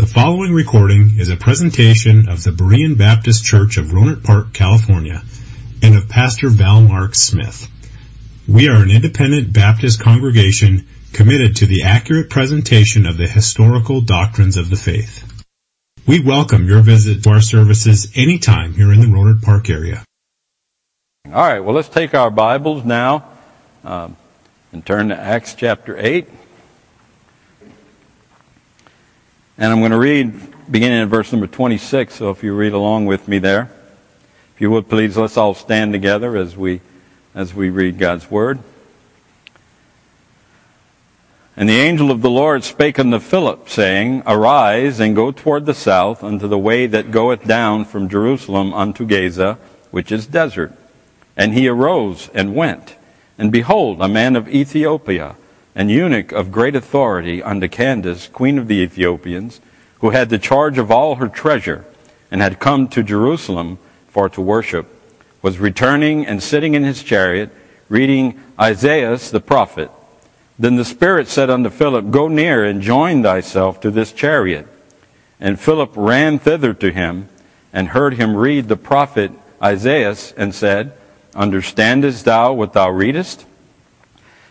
The following recording is a presentation of the Berean Baptist Church of Rohnert Park, California, and of Pastor Val Mark Smith. We are an independent Baptist congregation committed to the accurate presentation of the historical doctrines of the faith. We welcome your visit to our services anytime here in the Rohnert Park area. All right, well, let's take our Bibles now um, and turn to Acts chapter 8. And I'm going to read beginning at verse number 26, so if you read along with me there. If you would please, let's all stand together as we, as we read God's Word. And the angel of the Lord spake unto Philip, saying, Arise and go toward the south unto the way that goeth down from Jerusalem unto Gaza, which is desert. And he arose and went. And behold, a man of Ethiopia, an eunuch of great authority unto Candace, queen of the Ethiopians, who had the charge of all her treasure, and had come to Jerusalem for to worship, was returning and sitting in his chariot, reading Isaiah the prophet. Then the Spirit said unto Philip, Go near and join thyself to this chariot. And Philip ran thither to him, and heard him read the prophet Isaiah, and said, Understandest thou what thou readest?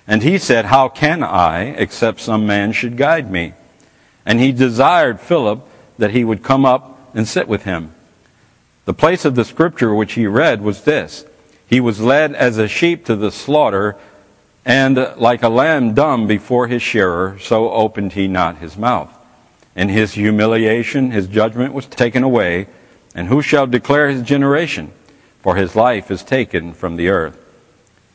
And he said, How can I, except some man should guide me? And he desired Philip that he would come up and sit with him. The place of the scripture which he read was this He was led as a sheep to the slaughter, and like a lamb dumb before his shearer, so opened he not his mouth. In his humiliation, his judgment was taken away, and who shall declare his generation? For his life is taken from the earth.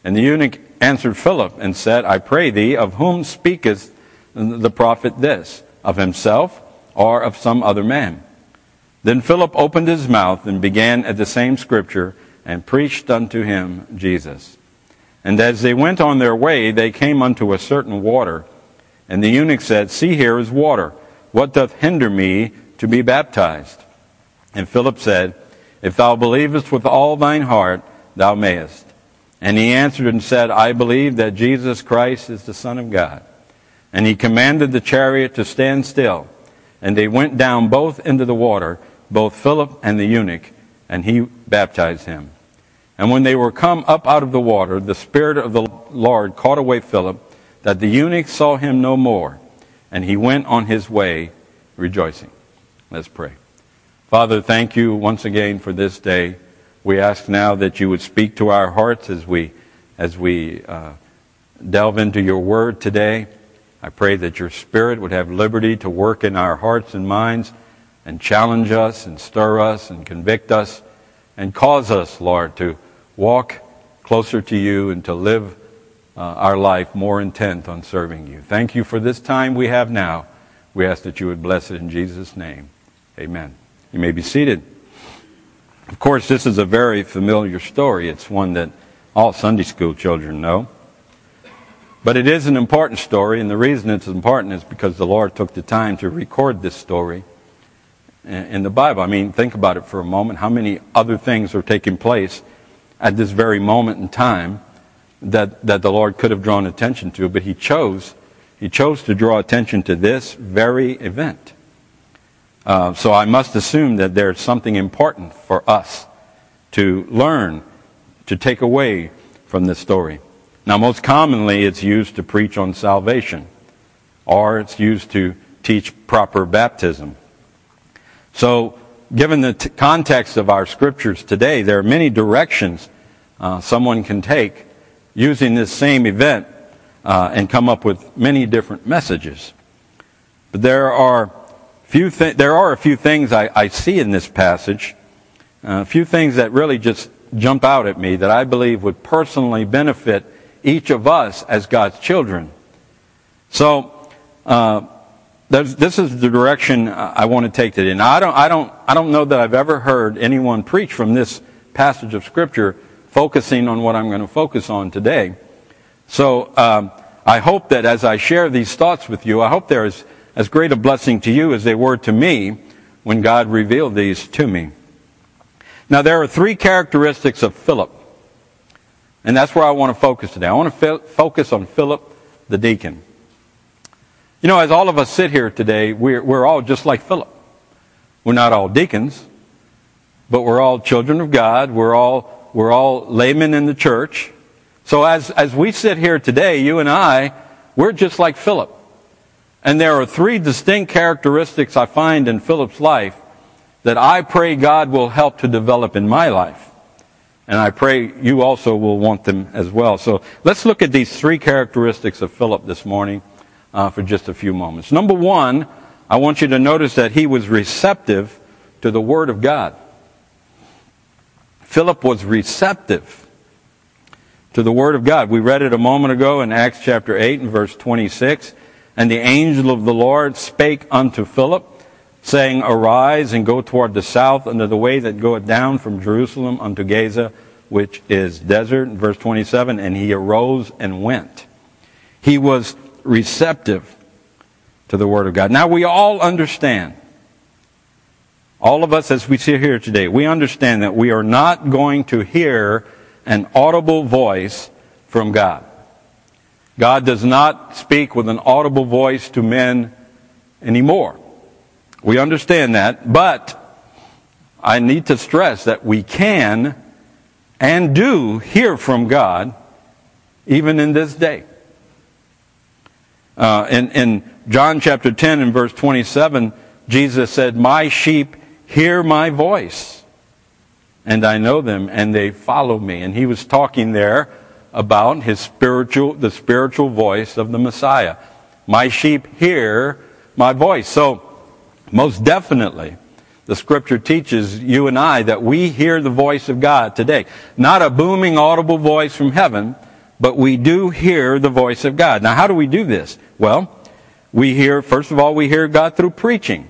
And the eunuch answered Philip and said, I pray thee, of whom speaketh the prophet this? Of himself or of some other man? Then Philip opened his mouth and began at the same scripture and preached unto him Jesus. And as they went on their way, they came unto a certain water. And the eunuch said, See, here is water. What doth hinder me to be baptized? And Philip said, If thou believest with all thine heart, thou mayest. And he answered and said, I believe that Jesus Christ is the Son of God. And he commanded the chariot to stand still. And they went down both into the water, both Philip and the eunuch, and he baptized him. And when they were come up out of the water, the Spirit of the Lord caught away Philip, that the eunuch saw him no more. And he went on his way rejoicing. Let's pray. Father, thank you once again for this day. We ask now that you would speak to our hearts as we, as we uh, delve into your word today. I pray that your spirit would have liberty to work in our hearts and minds and challenge us and stir us and convict us and cause us, Lord, to walk closer to you and to live uh, our life more intent on serving you. Thank you for this time we have now. We ask that you would bless it in Jesus' name. Amen. You may be seated. Of course, this is a very familiar story. It's one that all Sunday school children know. But it is an important story, and the reason it's important is because the Lord took the time to record this story in the Bible. I mean, think about it for a moment. How many other things are taking place at this very moment in time that, that the Lord could have drawn attention to, but He chose, He chose to draw attention to this very event. Uh, so I must assume that there's something important for us to learn, to take away from this story. Now, most commonly, it's used to preach on salvation, or it's used to teach proper baptism. So, given the t- context of our scriptures today, there are many directions uh, someone can take using this same event uh, and come up with many different messages. But there are few th- there are a few things I, I see in this passage, uh, a few things that really just jump out at me that I believe would personally benefit each of us as God's children. So, uh, this is the direction I want to take in. Now, I don't, I don't, I don't know that I've ever heard anyone preach from this passage of Scripture focusing on what I'm going to focus on today. So, um, I hope that as I share these thoughts with you, I hope there is as great a blessing to you as they were to me when God revealed these to me. Now, there are three characteristics of Philip, and that's where I want to focus today. I want to focus on Philip the deacon. You know, as all of us sit here today, we're, we're all just like Philip. We're not all deacons, but we're all children of God. We're all, we're all laymen in the church. So as, as we sit here today, you and I, we're just like Philip. And there are three distinct characteristics I find in Philip's life that I pray God will help to develop in my life. And I pray you also will want them as well. So let's look at these three characteristics of Philip this morning uh, for just a few moments. Number one, I want you to notice that he was receptive to the Word of God. Philip was receptive to the Word of God. We read it a moment ago in Acts chapter 8 and verse 26. And the angel of the Lord spake unto Philip, saying, Arise and go toward the south unto the way that goeth down from Jerusalem unto Gaza, which is desert. Verse 27, and he arose and went. He was receptive to the Word of God. Now we all understand, all of us as we sit here today, we understand that we are not going to hear an audible voice from God. God does not speak with an audible voice to men anymore. We understand that, but I need to stress that we can and do hear from God even in this day. Uh, in, in John chapter 10 and verse 27, Jesus said, My sheep hear my voice, and I know them, and they follow me. And he was talking there about his spiritual, the spiritual voice of the Messiah. My sheep hear my voice. So, most definitely, the scripture teaches you and I that we hear the voice of God today. Not a booming audible voice from heaven, but we do hear the voice of God. Now, how do we do this? Well, we hear, first of all, we hear God through preaching.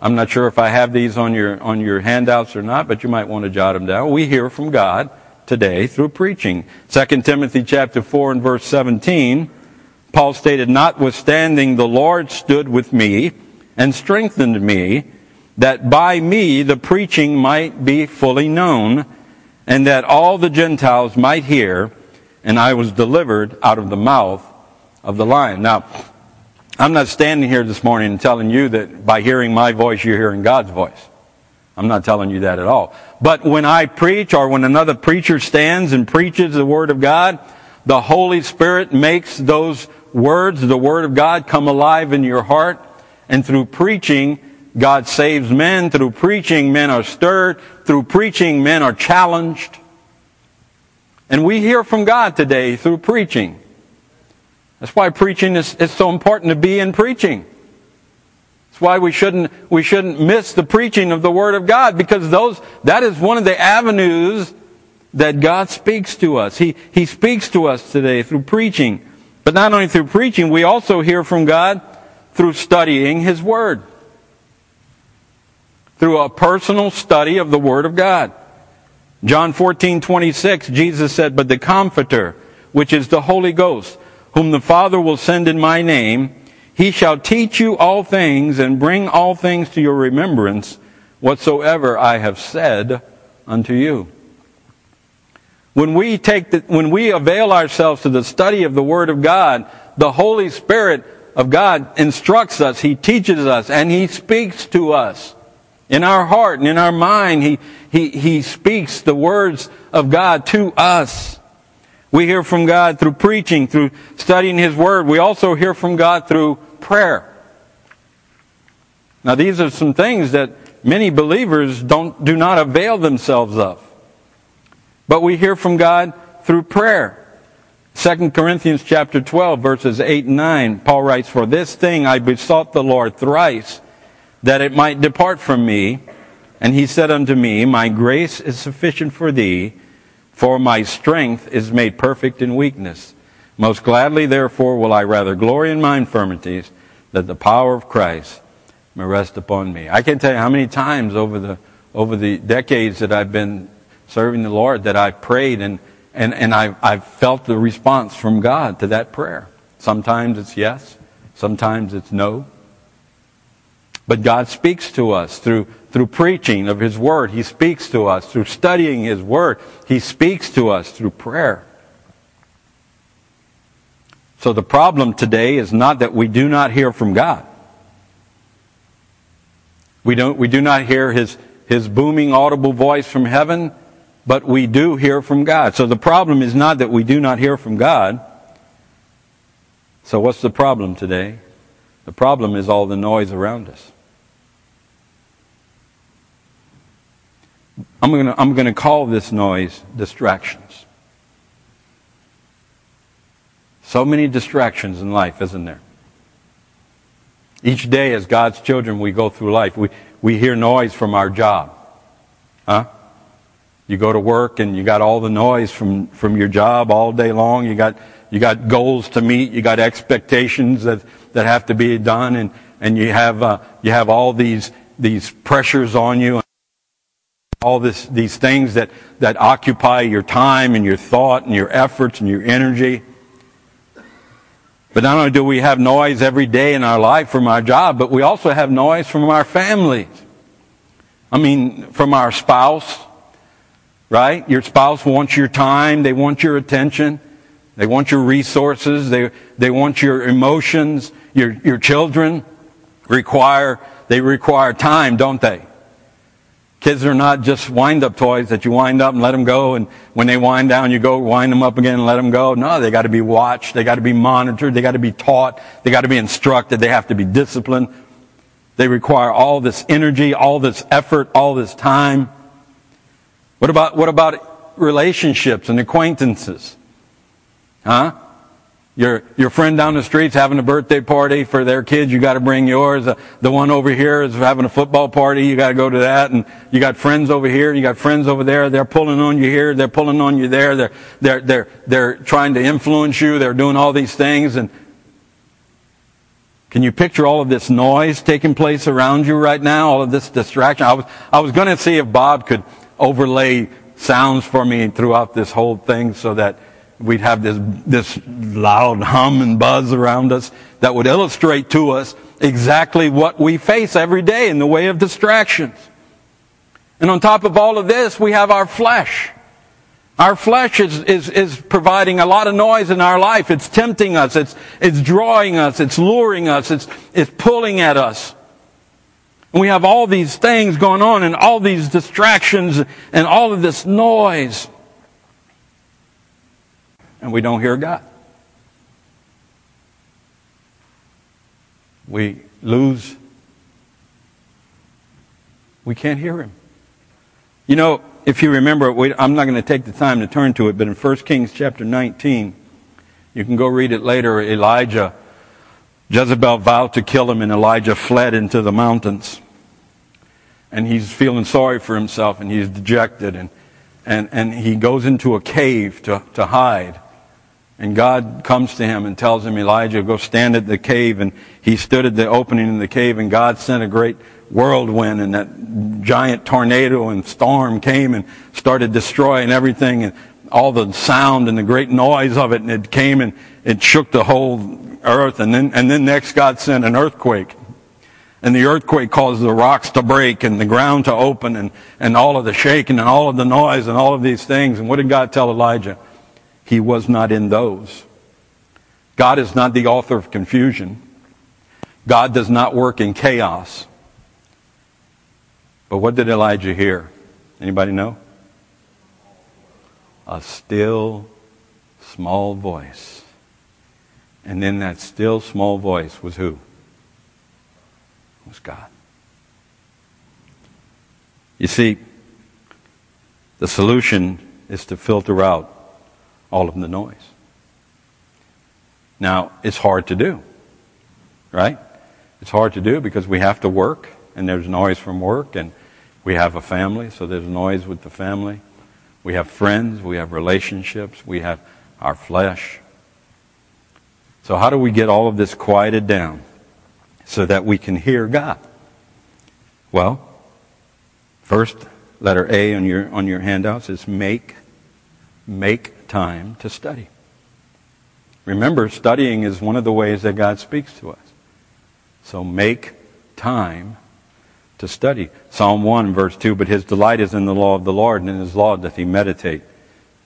I'm not sure if I have these on your, on your handouts or not, but you might want to jot them down. We hear from God today through preaching. 2 Timothy chapter 4 and verse 17 Paul stated, Notwithstanding, the Lord stood with me and strengthened me, that by me the preaching might be fully known, and that all the Gentiles might hear, and I was delivered out of the mouth of the lion. Now, I'm not standing here this morning telling you that by hearing my voice, you're hearing God's voice. I'm not telling you that at all. But when I preach or when another preacher stands and preaches the Word of God, the Holy Spirit makes those words, the Word of God, come alive in your heart. And through preaching, God saves men. Through preaching, men are stirred. Through preaching, men are challenged. And we hear from God today through preaching. That's why preaching is, is so important to be in preaching. That's why we shouldn't, we shouldn't miss the preaching of the Word of God because those, that is one of the avenues that God speaks to us. He, he speaks to us today through preaching. But not only through preaching, we also hear from God through studying His Word. Through a personal study of the Word of God. John 14, 26, Jesus said, But the Comforter, which is the Holy Ghost, whom the Father will send in my name, he shall teach you all things and bring all things to your remembrance whatsoever I have said unto you. When we take the, when we avail ourselves to the study of the Word of God, the Holy Spirit of God instructs us, He teaches us, and He speaks to us. In our heart and in our mind, He, He, He speaks the words of God to us. We hear from God through preaching, through studying His Word. We also hear from God through prayer. Now these are some things that many believers don't, do not avail themselves of. But we hear from God through prayer. 2 Corinthians chapter 12 verses 8 and 9, Paul writes, For this thing I besought the Lord thrice, that it might depart from me. And he said unto me, My grace is sufficient for thee, for my strength is made perfect in weakness. Most gladly, therefore, will I rather glory in my infirmities, that the power of Christ may rest upon me. I can't tell you how many times over the, over the decades that I've been serving the Lord that I've prayed and, and, and I've, I've felt the response from God to that prayer. Sometimes it's yes, sometimes it's no. But God speaks to us through, through preaching of His Word. He speaks to us through studying His Word. He speaks to us through prayer. So the problem today is not that we do not hear from God. We, don't, we do not hear his, his booming audible voice from heaven, but we do hear from God. So the problem is not that we do not hear from God. So what's the problem today? The problem is all the noise around us. I'm going to I'm going to call this noise distractions. So many distractions in life, isn't there? Each day, as God's children, we go through life. We, we hear noise from our job. Huh? You go to work and you got all the noise from, from your job all day long. You got, you got goals to meet. You got expectations that, that have to be done. And, and you have, uh, you have all these, these pressures on you all this, these things that, that occupy your time and your thought and your efforts and your energy. But not only do we have noise every day in our life from our job, but we also have noise from our families. I mean, from our spouse, right? Your spouse wants your time, they want your attention, they want your resources, they, they want your emotions. Your, your children require, they require time, don't they? Kids are not just wind up toys that you wind up and let them go, and when they wind down, you go wind them up again and let them go. No, they got to be watched, they got to be monitored, they got to be taught, they got to be instructed, they have to be disciplined. They require all this energy, all this effort, all this time. What about, what about relationships and acquaintances? Huh? Your, your friend down the street's having a birthday party for their kids, you gotta bring yours. Uh, the one over here is having a football party, you gotta go to that. And you got friends over here, you got friends over there, they're pulling on you here, they're pulling on you there, they're, they're, they're, they're trying to influence you, they're doing all these things. And can you picture all of this noise taking place around you right now? All of this distraction? I was, I was gonna see if Bob could overlay sounds for me throughout this whole thing so that we'd have this, this loud hum and buzz around us that would illustrate to us exactly what we face every day in the way of distractions. And on top of all of this, we have our flesh. Our flesh is, is, is providing a lot of noise in our life. It's tempting us. It's, it's drawing us. It's luring us. It's, it's pulling at us. And we have all these things going on and all these distractions and all of this noise and we don't hear God. We lose, we can't hear Him. You know, if you remember, I'm not going to take the time to turn to it, but in 1 Kings chapter 19, you can go read it later. Elijah, Jezebel vowed to kill him, and Elijah fled into the mountains. And he's feeling sorry for himself, and he's dejected, and, and, and he goes into a cave to, to hide. And God comes to him and tells him, Elijah, go stand at the cave. And he stood at the opening in the cave and God sent a great whirlwind and that giant tornado and storm came and started destroying everything and all the sound and the great noise of it. And it came and it shook the whole earth. And then, and then next God sent an earthquake. And the earthquake caused the rocks to break and the ground to open and, and all of the shaking and all of the noise and all of these things. And what did God tell Elijah? He was not in those. God is not the author of confusion. God does not work in chaos. But what did Elijah hear? Anybody know? A still small voice. And then that still small voice was who? It was God. You see, the solution is to filter out all of the noise. Now, it's hard to do, right? It's hard to do because we have to work, and there's noise from work, and we have a family, so there's noise with the family. We have friends, we have relationships, we have our flesh. So, how do we get all of this quieted down so that we can hear God? Well, first letter A on your, on your handouts is make, make time to study. Remember, studying is one of the ways that God speaks to us. So make time to study. Psalm 1, verse 2 But his delight is in the law of the Lord, and in his law doth he meditate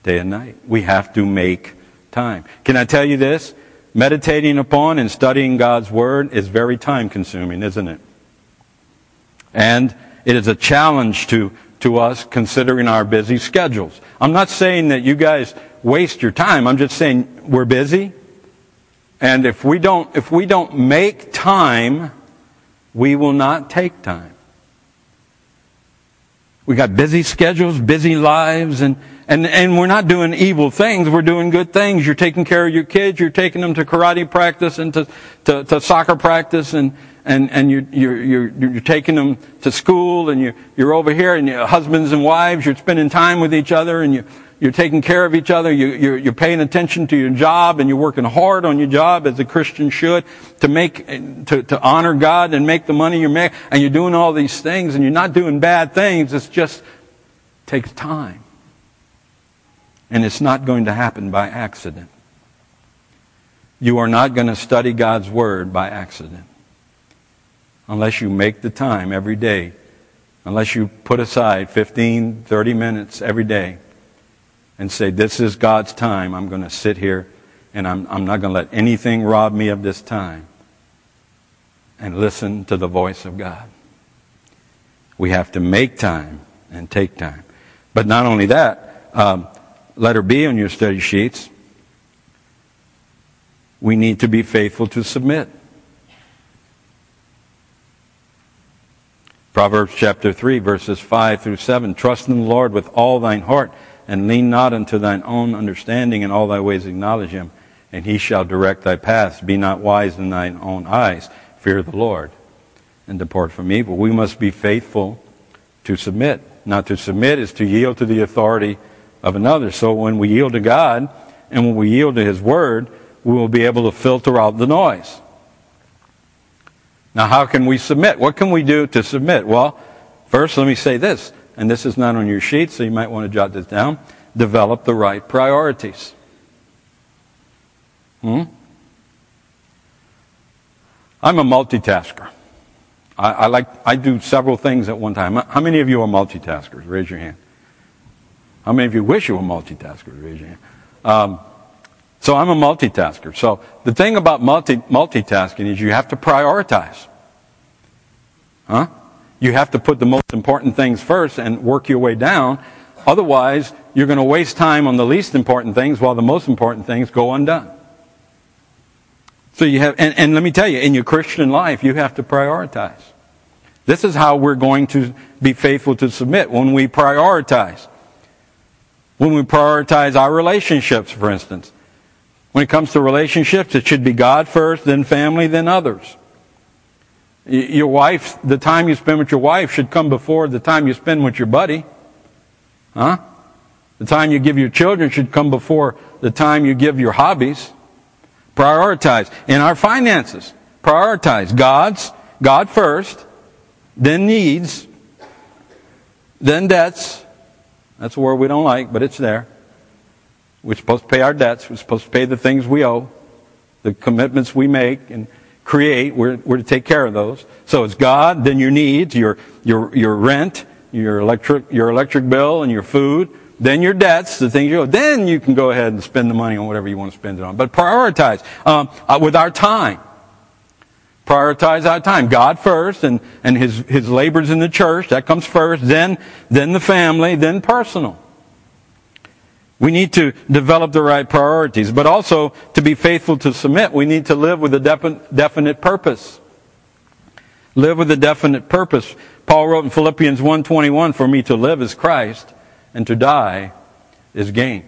day and night. We have to make time. Can I tell you this? meditating upon and studying God's Word is very time consuming, isn't it? And it is a challenge to, to us considering our busy schedules. I'm not saying that you guys waste your time. I'm just saying we're busy. And if we don't, if we don't make time, we will not take time. We got busy schedules, busy lives, and, and, and we're not doing evil things. We're doing good things. You're taking care of your kids. You're taking them to karate practice and to, to, to soccer practice and, and, and you're, you're, you're, you're taking them to school and you're, you're over here and you're husbands and wives, you're spending time with each other and you, you're taking care of each other, you, you're, you're paying attention to your job and you're working hard on your job as a Christian should to make, to, to honor God and make the money you make and you're doing all these things and you're not doing bad things, it's just takes time. And it's not going to happen by accident. You are not going to study God's Word by accident unless you make the time every day, unless you put aside 15, 30 minutes every day and say, This is God's time. I'm going to sit here and I'm, I'm not going to let anything rob me of this time and listen to the voice of God. We have to make time and take time. But not only that, um, letter B on your study sheets, we need to be faithful to submit. Proverbs chapter 3, verses 5 through 7. Trust in the Lord with all thine heart, and lean not unto thine own understanding, in all thy ways acknowledge him, and he shall direct thy paths. Be not wise in thine own eyes. Fear the Lord, and depart from evil. We must be faithful to submit. Not to submit is to yield to the authority of another. So when we yield to God, and when we yield to his word, we will be able to filter out the noise. Now, how can we submit? What can we do to submit? Well, first, let me say this, and this is not on your sheet, so you might want to jot this down. Develop the right priorities. Hmm? I'm a multitasker. I, I, like I do several things at one time. How many of you are multitaskers? Raise your hand. How many of you wish you were multitaskers? Raise your hand. Um, so I'm a multitasker. So the thing about multi, multitasking is you have to prioritize. Huh? You have to put the most important things first and work your way down. Otherwise, you're going to waste time on the least important things while the most important things go undone. So you have, and, and let me tell you, in your Christian life, you have to prioritize. This is how we're going to be faithful to submit when we prioritize. When we prioritize our relationships, for instance. When it comes to relationships, it should be God first, then family, then others. Your wife, the time you spend with your wife should come before the time you spend with your buddy. Huh? The time you give your children should come before the time you give your hobbies. Prioritize. In our finances, prioritize. God's, God first, then needs, then debts. That's a word we don't like, but it's there. We're supposed to pay our debts. We're supposed to pay the things we owe, the commitments we make and create. We're, we're to take care of those. So it's God, then your needs, your, your, your rent, your electric, your electric bill and your food, then your debts, the things you owe. Then you can go ahead and spend the money on whatever you want to spend it on. But prioritize um, uh, with our time. Prioritize our time. God first and, and his, his labors in the church. That comes first. Then, then the family. Then personal. We need to develop the right priorities, but also to be faithful to submit, we need to live with a definite purpose. Live with a definite purpose. Paul wrote in Philippians 1:21, "For me to live is Christ, and to die is gain."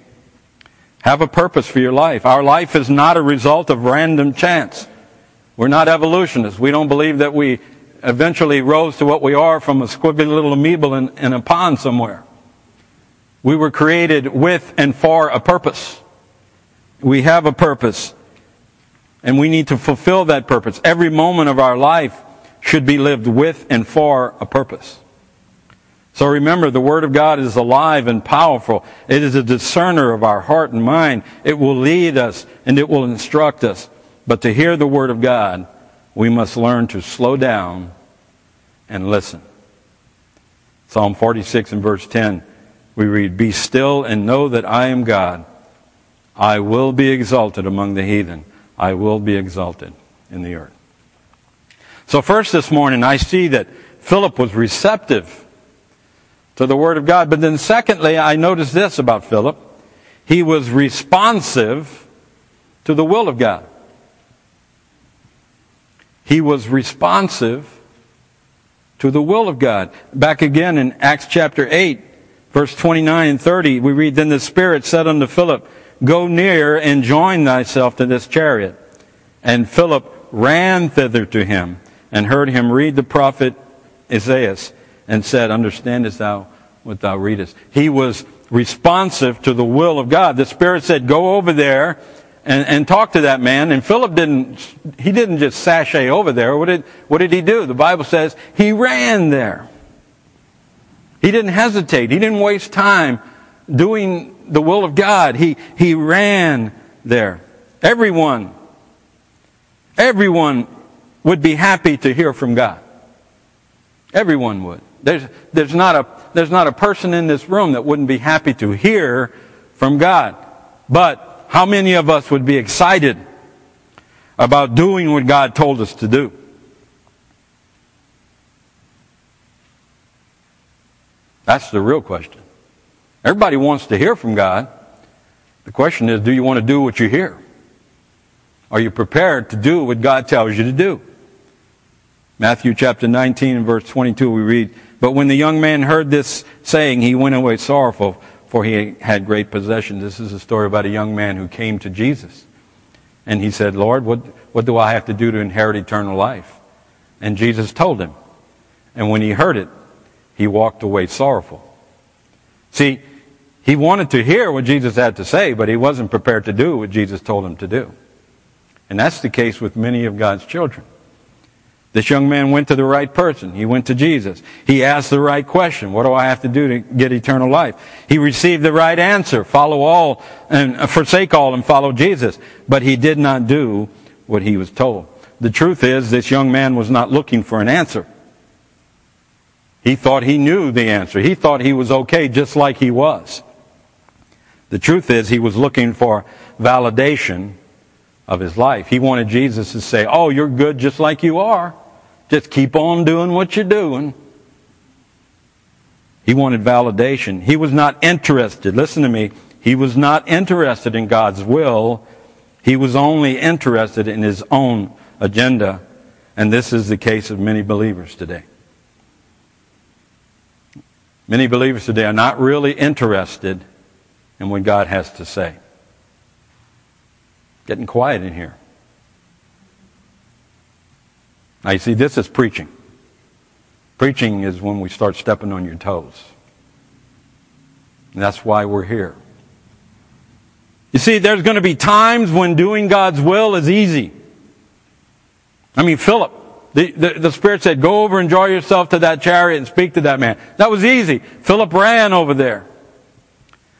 Have a purpose for your life. Our life is not a result of random chance. We're not evolutionists. We don't believe that we eventually rose to what we are from a squiggly little amoeba in, in a pond somewhere. We were created with and for a purpose. We have a purpose. And we need to fulfill that purpose. Every moment of our life should be lived with and for a purpose. So remember, the Word of God is alive and powerful. It is a discerner of our heart and mind. It will lead us and it will instruct us. But to hear the Word of God, we must learn to slow down and listen. Psalm 46 and verse 10 we read, Be still and know that I am God. I will be exalted among the heathen. I will be exalted in the earth. So first this morning, I see that Philip was receptive to the Word of God. But then secondly, I notice this about Philip. He was responsive to the will of God. He was responsive to the will of God. Back again in Acts chapter 8, verse 29 and 30, we read, Then the Spirit said unto Philip, Go near and join thyself to this chariot. And Philip ran thither to him and heard him read the prophet Isaiah and said, Understandest thou what thou readest? He was responsive to the will of God. The Spirit said, Go over there and, and talk to that man. And Philip didn't, he didn't just sashay over there. What did, what did he do? The Bible says he ran there. He didn't hesitate. He didn't waste time doing the will of God. He, he ran there. Everyone, everyone would be happy to hear from God. Everyone would. There's, there's, not a, there's not a person in this room that wouldn't be happy to hear from God. But how many of us would be excited about doing what God told us to do? That's the real question. Everybody wants to hear from God. The question is, do you want to do what you hear? Are you prepared to do what God tells you to do? Matthew chapter 19 and verse 22 we read, But when the young man heard this saying, he went away sorrowful, for he had great possessions. This is a story about a young man who came to Jesus. And he said, Lord, what, what do I have to do to inherit eternal life? And Jesus told him. And when he heard it, he walked away sorrowful. See, he wanted to hear what Jesus had to say, but he wasn't prepared to do what Jesus told him to do. And that's the case with many of God's children. This young man went to the right person. He went to Jesus. He asked the right question. What do I have to do to get eternal life? He received the right answer. Follow all and forsake all and follow Jesus. But he did not do what he was told. The truth is, this young man was not looking for an answer. He thought he knew the answer. He thought he was okay just like he was. The truth is, he was looking for validation of his life. He wanted Jesus to say, Oh, you're good just like you are. Just keep on doing what you're doing. He wanted validation. He was not interested. Listen to me. He was not interested in God's will. He was only interested in his own agenda. And this is the case of many believers today. Many believers today are not really interested in what God has to say. Getting quiet in here. Now, you see, this is preaching. Preaching is when we start stepping on your toes. And that's why we're here. You see, there's going to be times when doing God's will is easy. I mean, Philip, the, the, the, Spirit said, go over, enjoy yourself to that chariot and speak to that man. That was easy. Philip ran over there.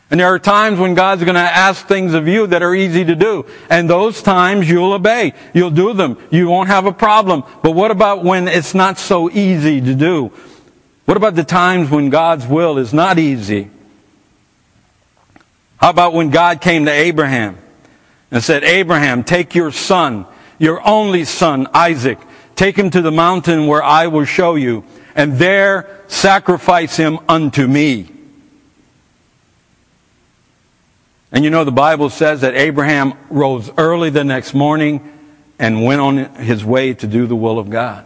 And there are times when God's going to ask things of you that are easy to do. And those times you'll obey. You'll do them. You won't have a problem. But what about when it's not so easy to do? What about the times when God's will is not easy? How about when God came to Abraham and said, Abraham, take your son, your only son, Isaac, take him to the mountain where I will show you, and there sacrifice him unto me. And you know, the Bible says that Abraham rose early the next morning and went on his way to do the will of God.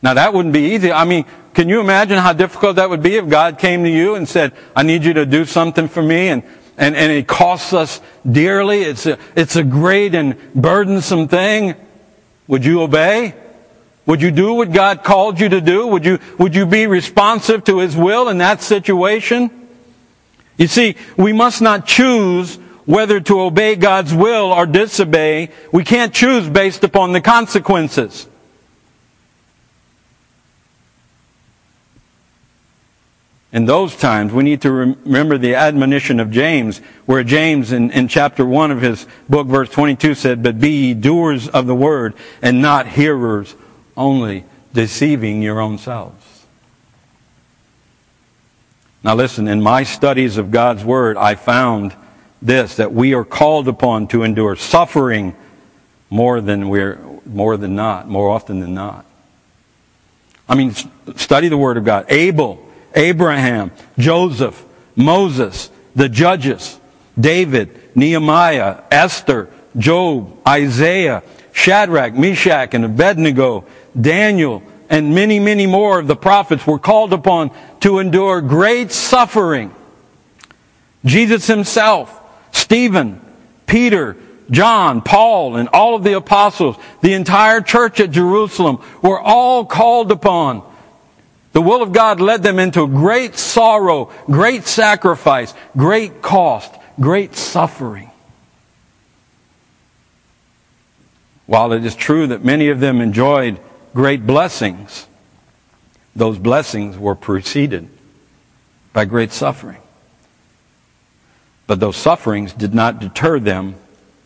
Now that wouldn't be easy. I mean, can you imagine how difficult that would be if God came to you and said, I need you to do something for me and, and, and it costs us dearly. It's a, it's a great and burdensome thing. Would you obey? Would you do what God called you to do? Would you, would you be responsive to His will in that situation? You see, we must not choose whether to obey God's will or disobey. We can't choose based upon the consequences. In those times, we need to remember the admonition of James, where James in, in chapter 1 of his book, verse 22 said, But be ye doers of the word, and not hearers only, deceiving your own selves. Now listen, in my studies of God's Word, I found this, that we are called upon to endure suffering more than we're more than not, more often than not. I mean, study the Word of God. Abel, Abraham, Joseph, Moses, the judges, David, Nehemiah, Esther, Job, Isaiah, Shadrach, Meshach, and Abednego, Daniel, and many, many more of the prophets were called upon to endure great suffering. Jesus himself, Stephen, Peter, John, Paul, and all of the apostles, the entire church at Jerusalem were all called upon. The will of God led them into great sorrow, great sacrifice, great cost, great suffering. While it is true that many of them enjoyed great blessings, those blessings were preceded by great suffering. But those sufferings did not deter them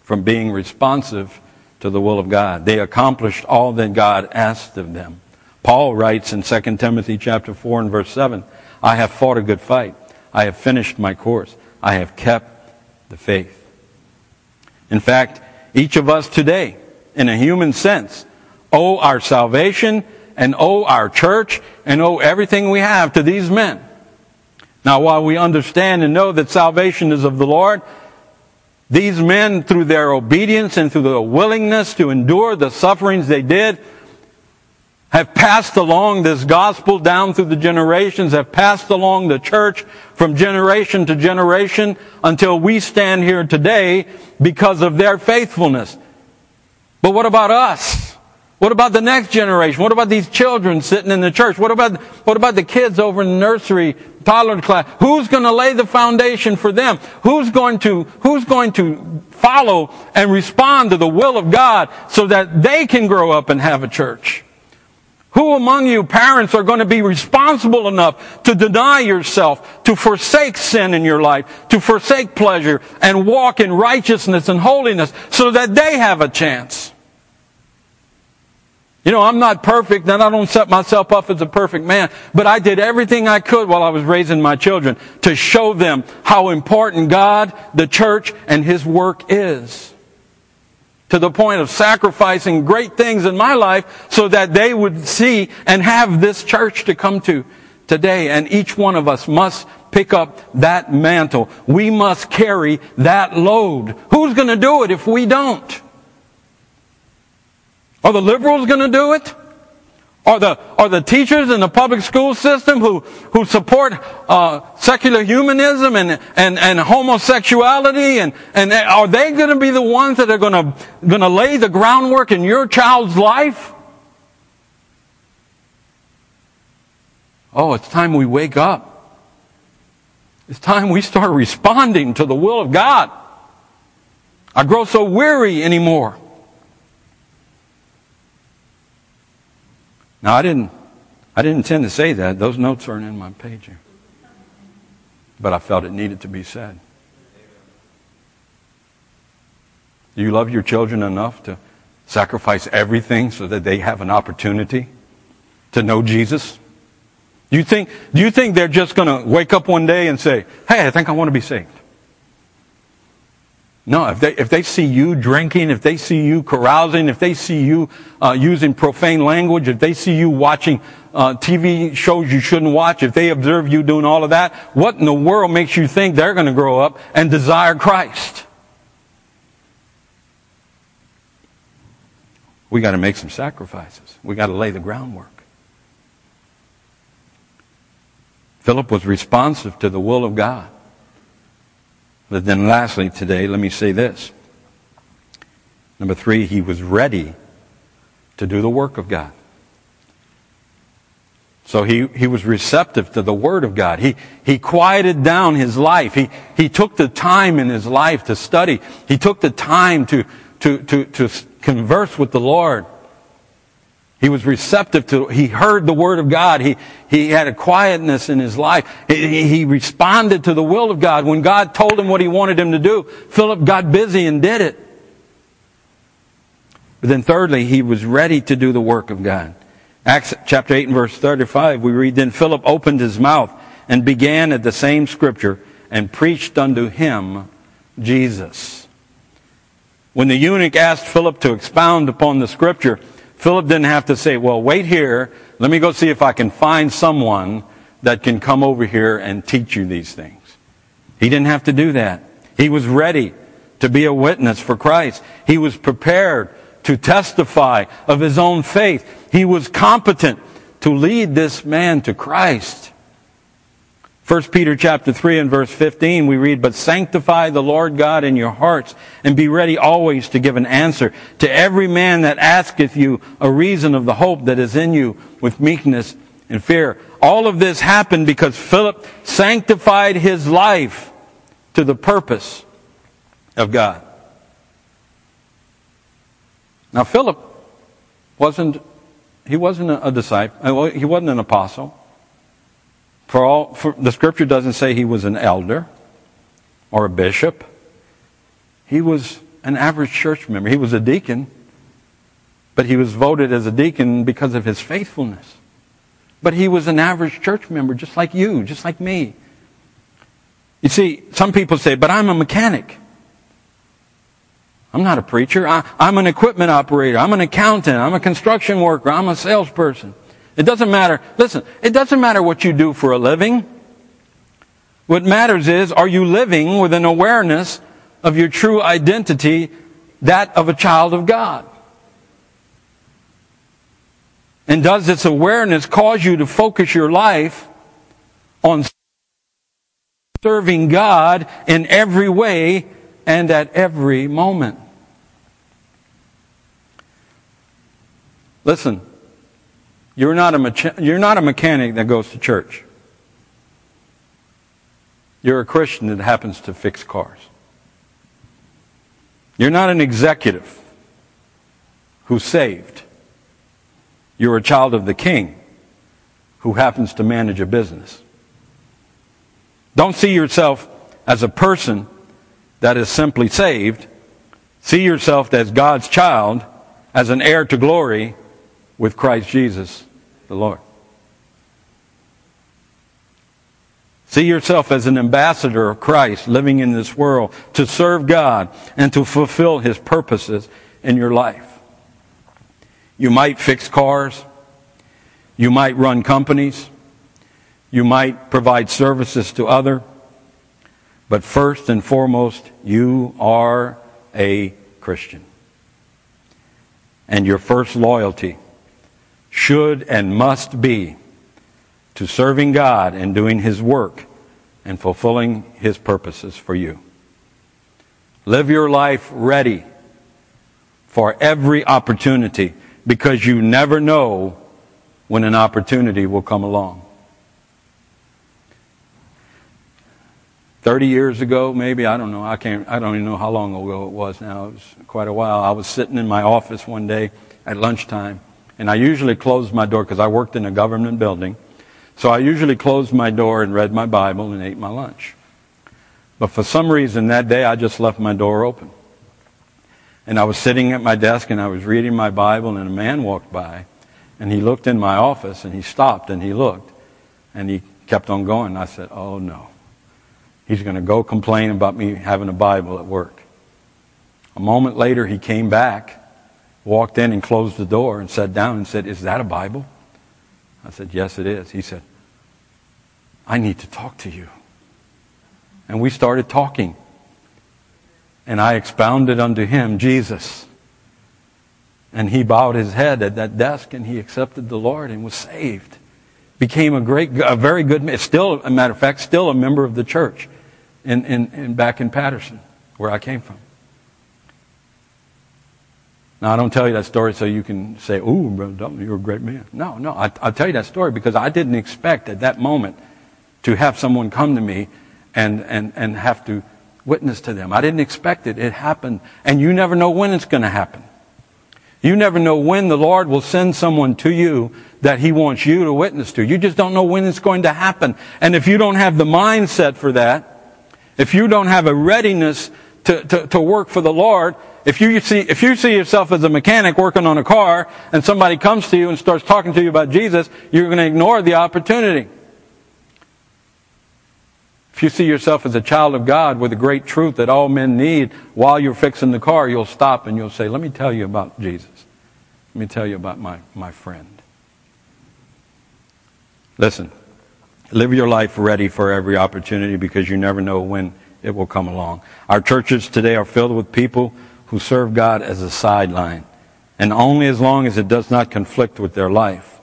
from being responsive to the will of God. They accomplished all that God asked of them. Paul writes in 2 Timothy chapter 4 and verse 7, I have fought a good fight. I have finished my course. I have kept the faith. In fact, each of us today, in a human sense, owe our salvation and owe our church and owe everything we have to these men. Now, while we understand and know that salvation is of the Lord, these men, through their obedience and through their willingness to endure the sufferings they did, have passed along this gospel down through the generations, have passed along the church from generation to generation until we stand here today because of their faithfulness. But what about us? What about the next generation? What about these children sitting in the church? What about, what about the kids over in the nursery, toddler class? Who's going to lay the foundation for them? Who's going to, who's going to follow and respond to the will of God so that they can grow up and have a church? Who among you parents are going to be responsible enough to deny yourself, to forsake sin in your life, to forsake pleasure, and walk in righteousness and holiness so that they have a chance? You know, I'm not perfect and I don't set myself up as a perfect man, but I did everything I could while I was raising my children to show them how important God, the church, and His work is. To the point of sacrificing great things in my life so that they would see and have this church to come to today. And each one of us must pick up that mantle. We must carry that load. Who's going to do it if we don't? Are the liberals going to do it? Are the, are the teachers in the public school system who, who support uh, secular humanism and, and, and homosexuality, and, and are they going to be the ones that are going to, going to lay the groundwork in your child's life? Oh, it's time we wake up. It's time we start responding to the will of God. I grow so weary anymore. Now, I didn't, I didn't intend to say that. Those notes aren't in my pager. But I felt it needed to be said. Do you love your children enough to sacrifice everything so that they have an opportunity to know Jesus? Do you think, do you think they're just going to wake up one day and say, hey, I think I want to be saved? No, if they, if they see you drinking, if they see you carousing, if they see you uh, using profane language, if they see you watching uh, TV shows you shouldn't watch, if they observe you doing all of that, what in the world makes you think they're going to grow up and desire Christ? We got to make some sacrifices. We got to lay the groundwork. Philip was responsive to the will of God. But then lastly today, let me say this. Number three, he was ready to do the work of God. So he, he was receptive to the Word of God. He, he quieted down his life. He, he took the time in his life to study. He took the time to, to, to, to converse with the Lord. He was receptive to, he heard the word of God. He, he had a quietness in his life. He, he responded to the will of God. When God told him what he wanted him to do, Philip got busy and did it. But then thirdly, he was ready to do the work of God. Acts chapter 8 and verse 35, we read, Then Philip opened his mouth and began at the same scripture and preached unto him Jesus. When the eunuch asked Philip to expound upon the scripture, Philip didn't have to say, well, wait here. Let me go see if I can find someone that can come over here and teach you these things. He didn't have to do that. He was ready to be a witness for Christ. He was prepared to testify of his own faith. He was competent to lead this man to Christ. 1 Peter chapter 3 and verse 15 we read, But sanctify the Lord God in your hearts, and be ready always to give an answer to every man that asketh you a reason of the hope that is in you with meekness and fear. All of this happened because Philip sanctified his life to the purpose of God. Now Philip wasn't, he wasn't a disciple, he wasn't an apostle. For all, for, the scripture doesn't say he was an elder or a bishop. He was an average church member. He was a deacon, but he was voted as a deacon because of his faithfulness. But he was an average church member, just like you, just like me. You see, some people say, but I'm a mechanic. I'm not a preacher. I, am an equipment operator. I'm an accountant. I'm a construction worker. I'm a salesperson. It doesn't matter. Listen, it doesn't matter what you do for a living. What matters is, are you living with an awareness of your true identity, that of a child of God? And does this awareness cause you to focus your life on serving God in every way and at every moment? Listen, you're not a, mecha- you're not a mechanic that goes to church. You're a Christian that happens to fix cars. You're not an executive who's saved. You're a child of the king who happens to manage a business. Don't see yourself as a person that is simply saved. See yourself as God's child, as an heir to glory with Christ Jesus the Lord. See yourself as an ambassador of Christ living in this world to serve God and to fulfill His purposes in your life. You might fix cars. You might run companies. You might provide services to other. But first and foremost, you are a Christian. And your first loyalty should and must be to serving God and doing His work and fulfilling His purposes for you. Live your life ready for every opportunity because you never know when an opportunity will come along. 30 years ago, maybe, I don't know, I can't, I don't even know how long ago it was now. It was quite a while. I was sitting in my office one day at lunchtime and I usually closed my door because I worked in a government building. So I usually closed my door and read my Bible and ate my lunch. But for some reason that day I just left my door open. And I was sitting at my desk and I was reading my Bible and a man walked by and he looked in my office and he stopped and he looked and he kept on going. I said, oh no. He's going to go complain about me having a Bible at work. A moment later he came back walked in and closed the door and sat down and said, Is that a Bible? I said, Yes, it is. He said, I need to talk to you. And we started talking. And I expounded unto him Jesus. And he bowed his head at that desk and he accepted the Lord and was saved. Became a great, a very good, man, still, a matter of fact, still a member of the church in, in, in back in Patterson, where I came from. Now, I don't tell you that story so you can say, "Ooh, Brother Dalton, you're a great man." No, no, I, I'll tell you that story because I didn't expect at that moment to have someone come to me and, and, and have to witness to them. I didn't expect it. It happened. And you never know when it's going to happen. You never know when the Lord will send someone to you that He wants you to witness to. You just don't know when it's going to happen. And if you don't have the mindset for that, if you don't have a readiness to, to, to work for the Lord, if you see, if you see yourself as a mechanic working on a car and somebody comes to you and starts talking to you about Jesus, you're going to ignore the opportunity. If you see yourself as a child of God with a great truth that all men need, while you're fixing the car, you'll stop and you'll say, Let me tell you about Jesus. Let me tell you about my, my friend. Listen, live your life ready for every opportunity because you never know when it will come along. Our churches today are filled with people who serve God as a sideline, and only as long as it does not conflict with their life.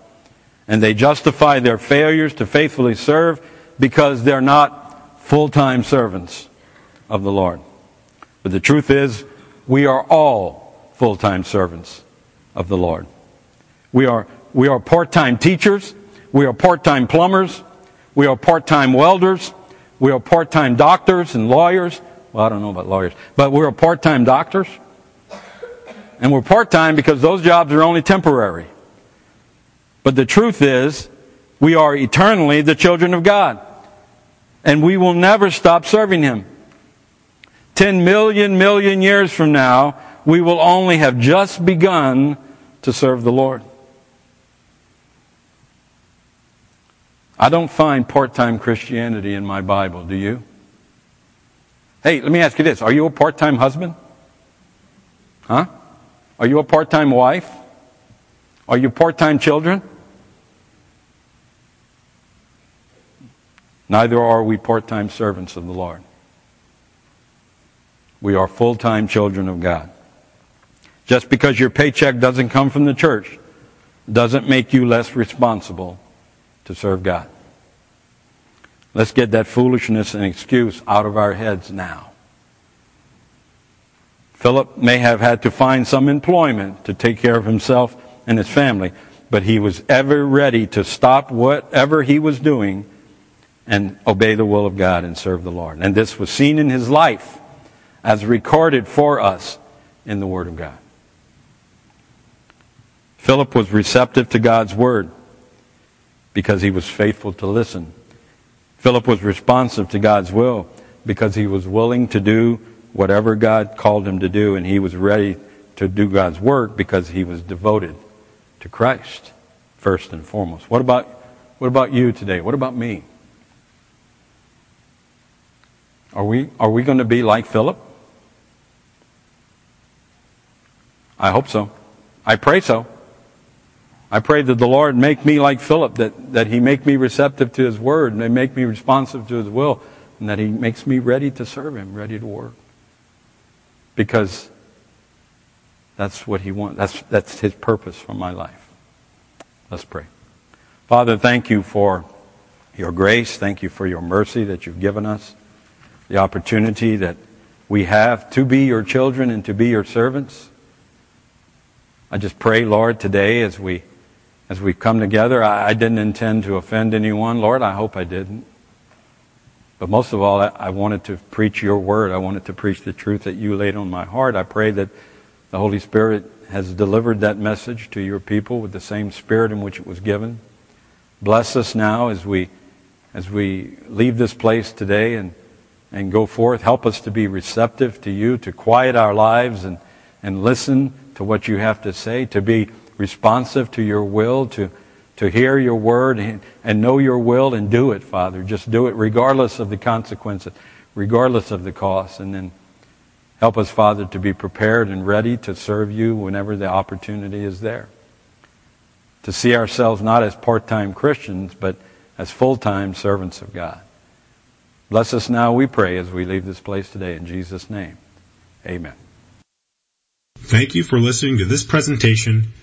And they justify their failures to faithfully serve because they're not full time servants of the Lord. But the truth is, we are all full time servants of the Lord. We are, we are part time teachers, we are part time plumbers, we are part time welders, we are part time doctors and lawyers. Well, I don't know about lawyers, but we're part time doctors. And we're part time because those jobs are only temporary. But the truth is, we are eternally the children of God and we will never stop serving Him. Ten million, million years from now, we will only have just begun to serve the Lord. I don't find part time Christianity in my Bible, do you? Hey, let me ask you this Are you a part time husband? Huh? Are you a part time wife? Are you part time children? Neither are we part time servants of the Lord. We are full time children of God. Just because your paycheck doesn't come from the church doesn't make you less responsible to serve God. Let's get that foolishness and excuse out of our heads now. Philip may have had to find some employment to take care of himself and his family, but he was ever ready to stop whatever he was doing and obey the will of God and serve the Lord. And this was seen in his life as recorded for us in the Word of God. Philip was receptive to God's Word because he was faithful to listen. Philip was responsive to God's will because he was willing to do whatever God called him to do, and he was ready to do God's work because he was devoted to Christ first and foremost. What about, what about you today? What about me? Are we, are we going to be like Philip? I hope so. I pray so. I pray that the Lord make me like Philip, that, that he make me receptive to his word, and make me responsive to his will, and that he makes me ready to serve him, ready to work. Because that's what he wants. That's, that's his purpose for my life. Let's pray. Father, thank you for your grace. Thank you for your mercy that you've given us the opportunity that we have to be your children and to be your servants. I just pray, Lord, today as we as we come together, I, I didn't intend to offend anyone. Lord, I hope I didn't. But most of all, I, I wanted to preach your word. I wanted to preach the truth that you laid on my heart. I pray that the Holy Spirit has delivered that message to your people with the same spirit in which it was given. Bless us now as we as we leave this place today and and go forth. Help us to be receptive to you, to quiet our lives and, and listen to what you have to say, to be responsive to your will, to, to hear your word and, and know your will and do it, Father. Just do it regardless of the consequences, regardless of the cost. And then help us, Father, to be prepared and ready to serve you whenever the opportunity is there. To see ourselves not as part time Christians, but as full time servants of God. Bless us now, we pray, as we leave this place today. In Jesus' name, amen. Thank you for listening to this presentation